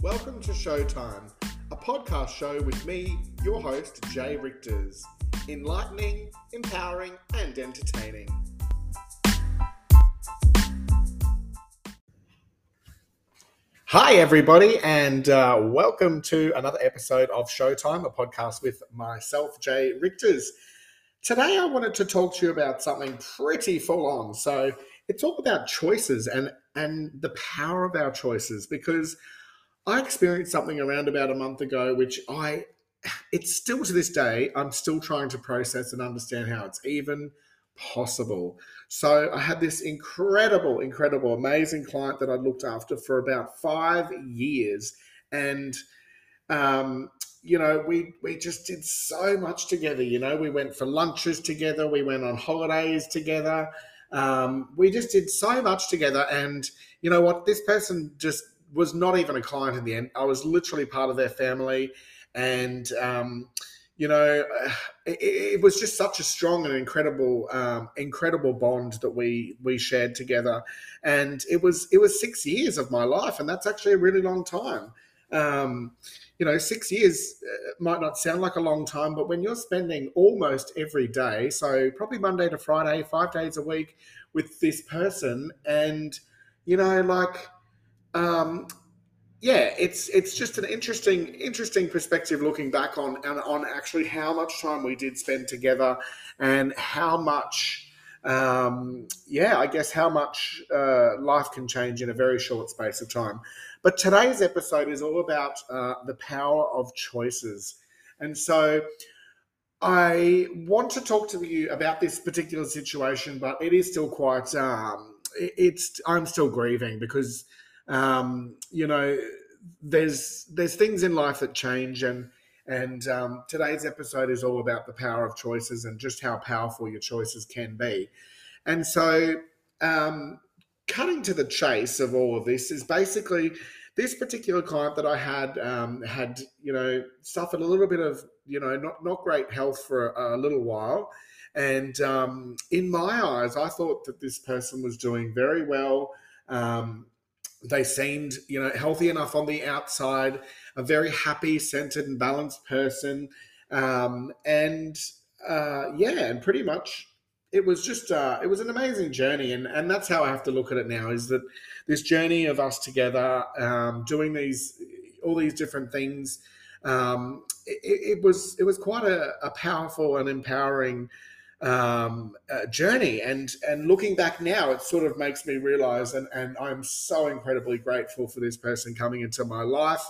Welcome to Showtime, a podcast show with me, your host, Jay Richters. Enlightening, empowering, and entertaining. Hi, everybody, and uh, welcome to another episode of Showtime, a podcast with myself, Jay Richters. Today, I wanted to talk to you about something pretty full on. So, it's all about choices and and the power of our choices because I experienced something around about a month ago, which I, it's still to this day, I'm still trying to process and understand how it's even possible. So I had this incredible, incredible, amazing client that I looked after for about five years. And, um, you know, we we just did so much together. You know, we went for lunches together, we went on holidays together. Um, we just did so much together, and you know what? This person just was not even a client in the end. I was literally part of their family, and um, you know, it, it, was just such a strong and incredible, um, incredible bond that we we shared together. And it was it was six years of my life, and that's actually a really long time. Um, you know, six years uh, might not sound like a long time, but when you're spending almost every day, so probably Monday to Friday, five days a week with this person, and you know, like um, yeah, it's it's just an interesting interesting perspective looking back on on, on actually how much time we did spend together and how much um, yeah, I guess how much uh, life can change in a very short space of time. But today's episode is all about uh, the power of choices, and so I want to talk to you about this particular situation, but it is still quite um, it's I'm still grieving because um, you know, there's there's things in life that change, and and um, today's episode is all about the power of choices and just how powerful your choices can be. And so, um, cutting to the chase of all of this is basically this particular client that I had um, had you know suffered a little bit of you know not not great health for a, a little while, and um, in my eyes, I thought that this person was doing very well. Um, they seemed, you know, healthy enough on the outside, a very happy, centered, and balanced person. Um, and uh, yeah, and pretty much it was just uh, it was an amazing journey, and and that's how I have to look at it now. Is that this journey of us together, um, doing these all these different things. Um, it, it, was it was quite a, a powerful and empowering um, uh, journey. And and looking back now, it sort of makes me realize, and, and I'm so incredibly grateful for this person coming into my life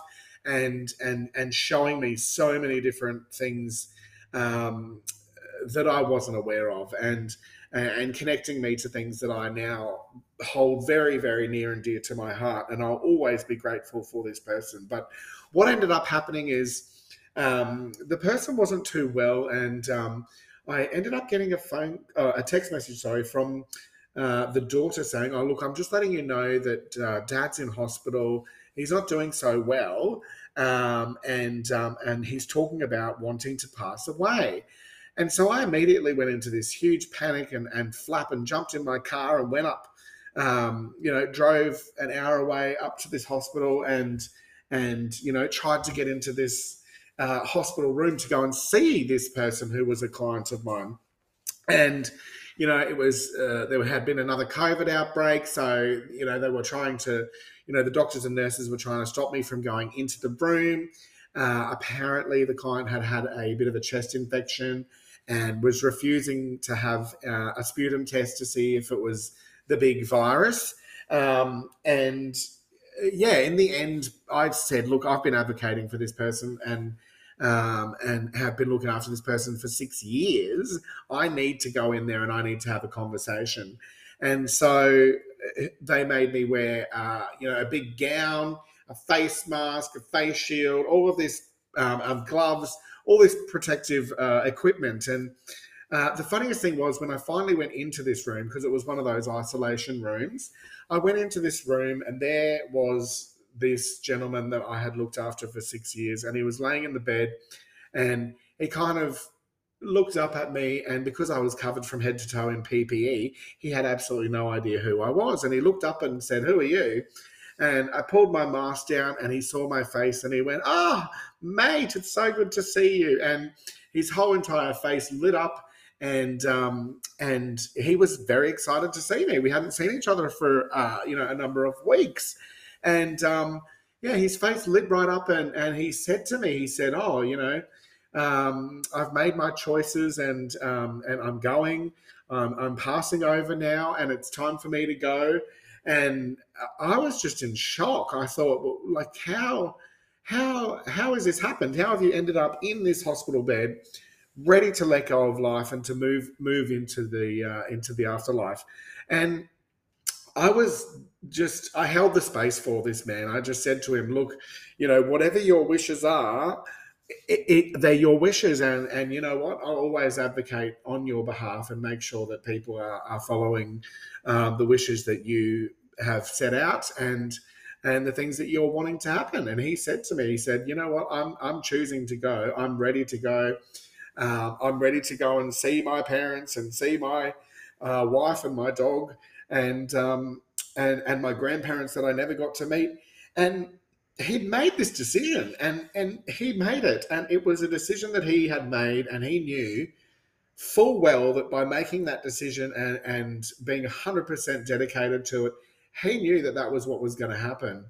and and and showing me so many different things um, that I wasn't aware of, and and connecting me to things that I now hold very very near and dear to my heart, and I'll always be grateful for this person. But what ended up happening is. Um, the person wasn't too well, and um, I ended up getting a phone, uh, a text message, sorry, from uh, the daughter saying, "Oh, look, I'm just letting you know that uh, Dad's in hospital. He's not doing so well, um, and um, and he's talking about wanting to pass away." And so I immediately went into this huge panic and, and flap and jumped in my car and went up. Um, you know, drove an hour away up to this hospital and and you know tried to get into this uh, hospital room to go and see this person who was a client of mine. And, you know, it was, uh, there had been another COVID outbreak. So, you know, they were trying to, you know, the doctors and nurses were trying to stop me from going into the room. Uh, apparently, the client had had a bit of a chest infection and was refusing to have uh, a sputum test to see if it was the big virus. Um, and uh, yeah, in the end, I said, look, I've been advocating for this person and um, and have been looking after this person for six years, I need to go in there and I need to have a conversation. And so eh, they made me wear, uh, you know, a big gown, a face mask, a face shield, all of this, um, um, gloves, all this protective uh, equipment. And uh, the funniest thing was when I finally went into this room, because it was one of those isolation rooms, I went into this room and there was this gentleman that I had looked after for six years, and he was laying in the bed, and he kind of looked up at me, and because I was covered from head to toe in PPE, he had absolutely no idea who I was, and he looked up and said, "Who are you?" And I pulled my mask down and he saw my face and he went, Oh, mate, it's so good to see you. And his whole entire face lit up and um, and he was very excited to see me. We hadn't seen each other for uh, you know a number of weeks, and um, yeah, his face lit right up, and and he said to me, he said, "Oh, you know, um, I've made my choices, and um, and I'm going. Um, I'm passing over now, and it's time for me to go." And I was just in shock. I thought, well, like, how, how, how has this happened? How have you ended up in this hospital bed, ready to let go of life and to move move into the uh, into the afterlife? And I was just, I held the space for this man. I just said to him, look, you know, whatever your wishes are, it, it, they're your wishes, and and you know what? I'll always advocate on your behalf and make sure that people are, are following um, the wishes that you have set out and and the things that you're wanting to happen. And he said to me, he said, you know what? I'm I'm choosing to go. I'm ready to go. Uh, I'm ready to go and see my parents and see my uh, wife and my dog and um, and and my grandparents that I never got to meet. And he made this decision and and he made it. And it was a decision that he had made and he knew full well that by making that decision and and being 100% dedicated to it he knew that that was what was going to happen.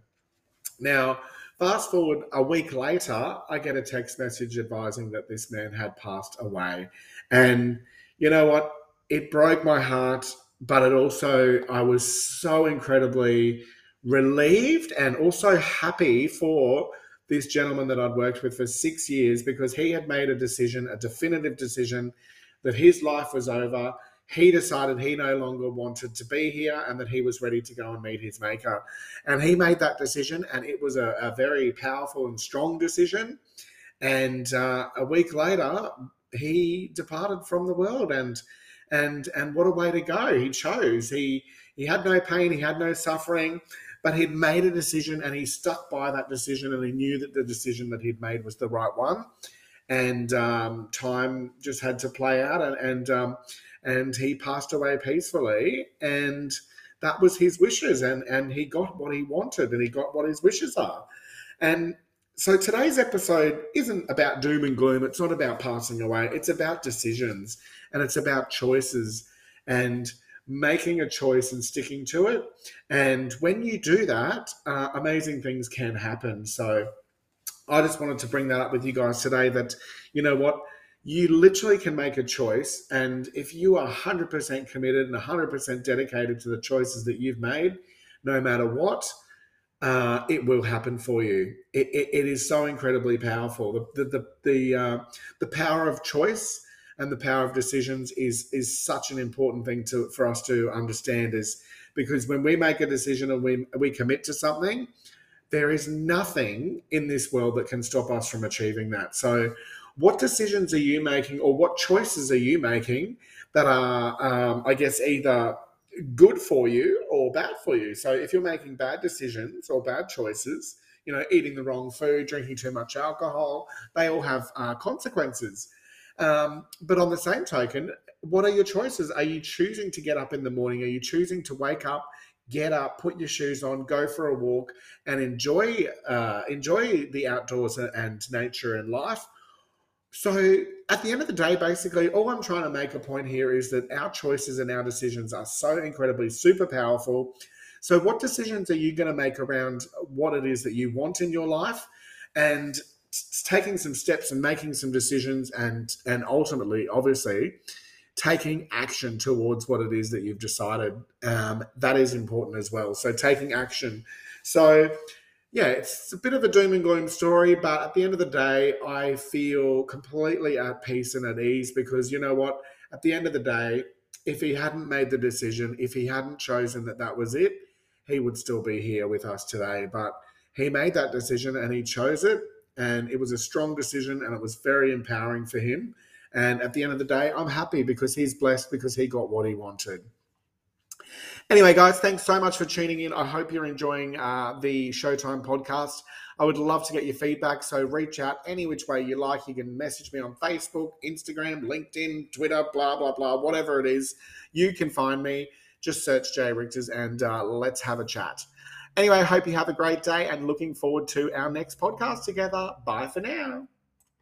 Now fast forward a week later i get a text message advising that this man had passed away. And you know what? It broke my heart but it also i was so incredibly relieved and also happy for this gentleman that I'd worked with for six years because he had made a decision, a definitive decision, that his life was over. He decided he no longer wanted to be here and that he was ready to go and meet his maker. And he made that decision, and it was a, a very powerful and strong decision. And uh, a week later, he departed from the world, and and and what a way to go! He chose. He he had no pain. He had no suffering but he'd made a decision and he stuck by that decision and he knew that the decision that he'd made was the right one and um, time just had to play out and and, um, and he passed away peacefully and that was his wishes and and he got what he wanted and he got what his wishes are and so today's episode isn't about doom and gloom it's not about passing away it's about decisions and it's about choices and making a choice and sticking to it. And when you do that, uh, amazing things can happen. So I just wanted to bring that up with you guys today that, you know what, you literally can make a choice. And if you are 100% committed and 100% dedicated to the choices that you've made, no matter what, uh, it will happen for you. It, it, it is so incredibly powerful. The, the, the, the, uh, the power of choice and the power of decisions is is such an important thing to for us to understand is because when we make a decision and we we commit to something there is nothing in this world that can stop us from achieving that so what decisions are you making or what choices are you making that are um, i guess either good for you or bad for you so if you're making bad decisions or bad choices you know eating the wrong food drinking too much alcohol they all have uh, consequences um, but on the same token, what are your choices? Are you choosing to get up in the morning? Are you choosing to wake up, get up, put your shoes on, go for a walk, and enjoy uh, enjoy the outdoors and nature and life? So at the end of the day, basically, all I'm trying to make a point here is that our choices and our decisions are so incredibly super powerful. So, what decisions are you going to make around what it is that you want in your life? And taking some steps and making some decisions and and ultimately obviously taking action towards what it is that you've decided um, that is important as well so taking action so yeah it's a bit of a doom and gloom story but at the end of the day i feel completely at peace and at ease because you know what at the end of the day if he hadn't made the decision if he hadn't chosen that that was it he would still be here with us today but he made that decision and he chose it and it was a strong decision and it was very empowering for him. And at the end of the day, I'm happy because he's blessed because he got what he wanted. Anyway, guys, thanks so much for tuning in. I hope you're enjoying uh, the Showtime podcast. I would love to get your feedback, so reach out any which way you like. You can message me on Facebook, Instagram, LinkedIn, Twitter, blah, blah, blah, whatever it is. You can find me. Just search Jay Richters and uh, let's have a chat. Anyway, I hope you have a great day and looking forward to our next podcast together. Bye for now.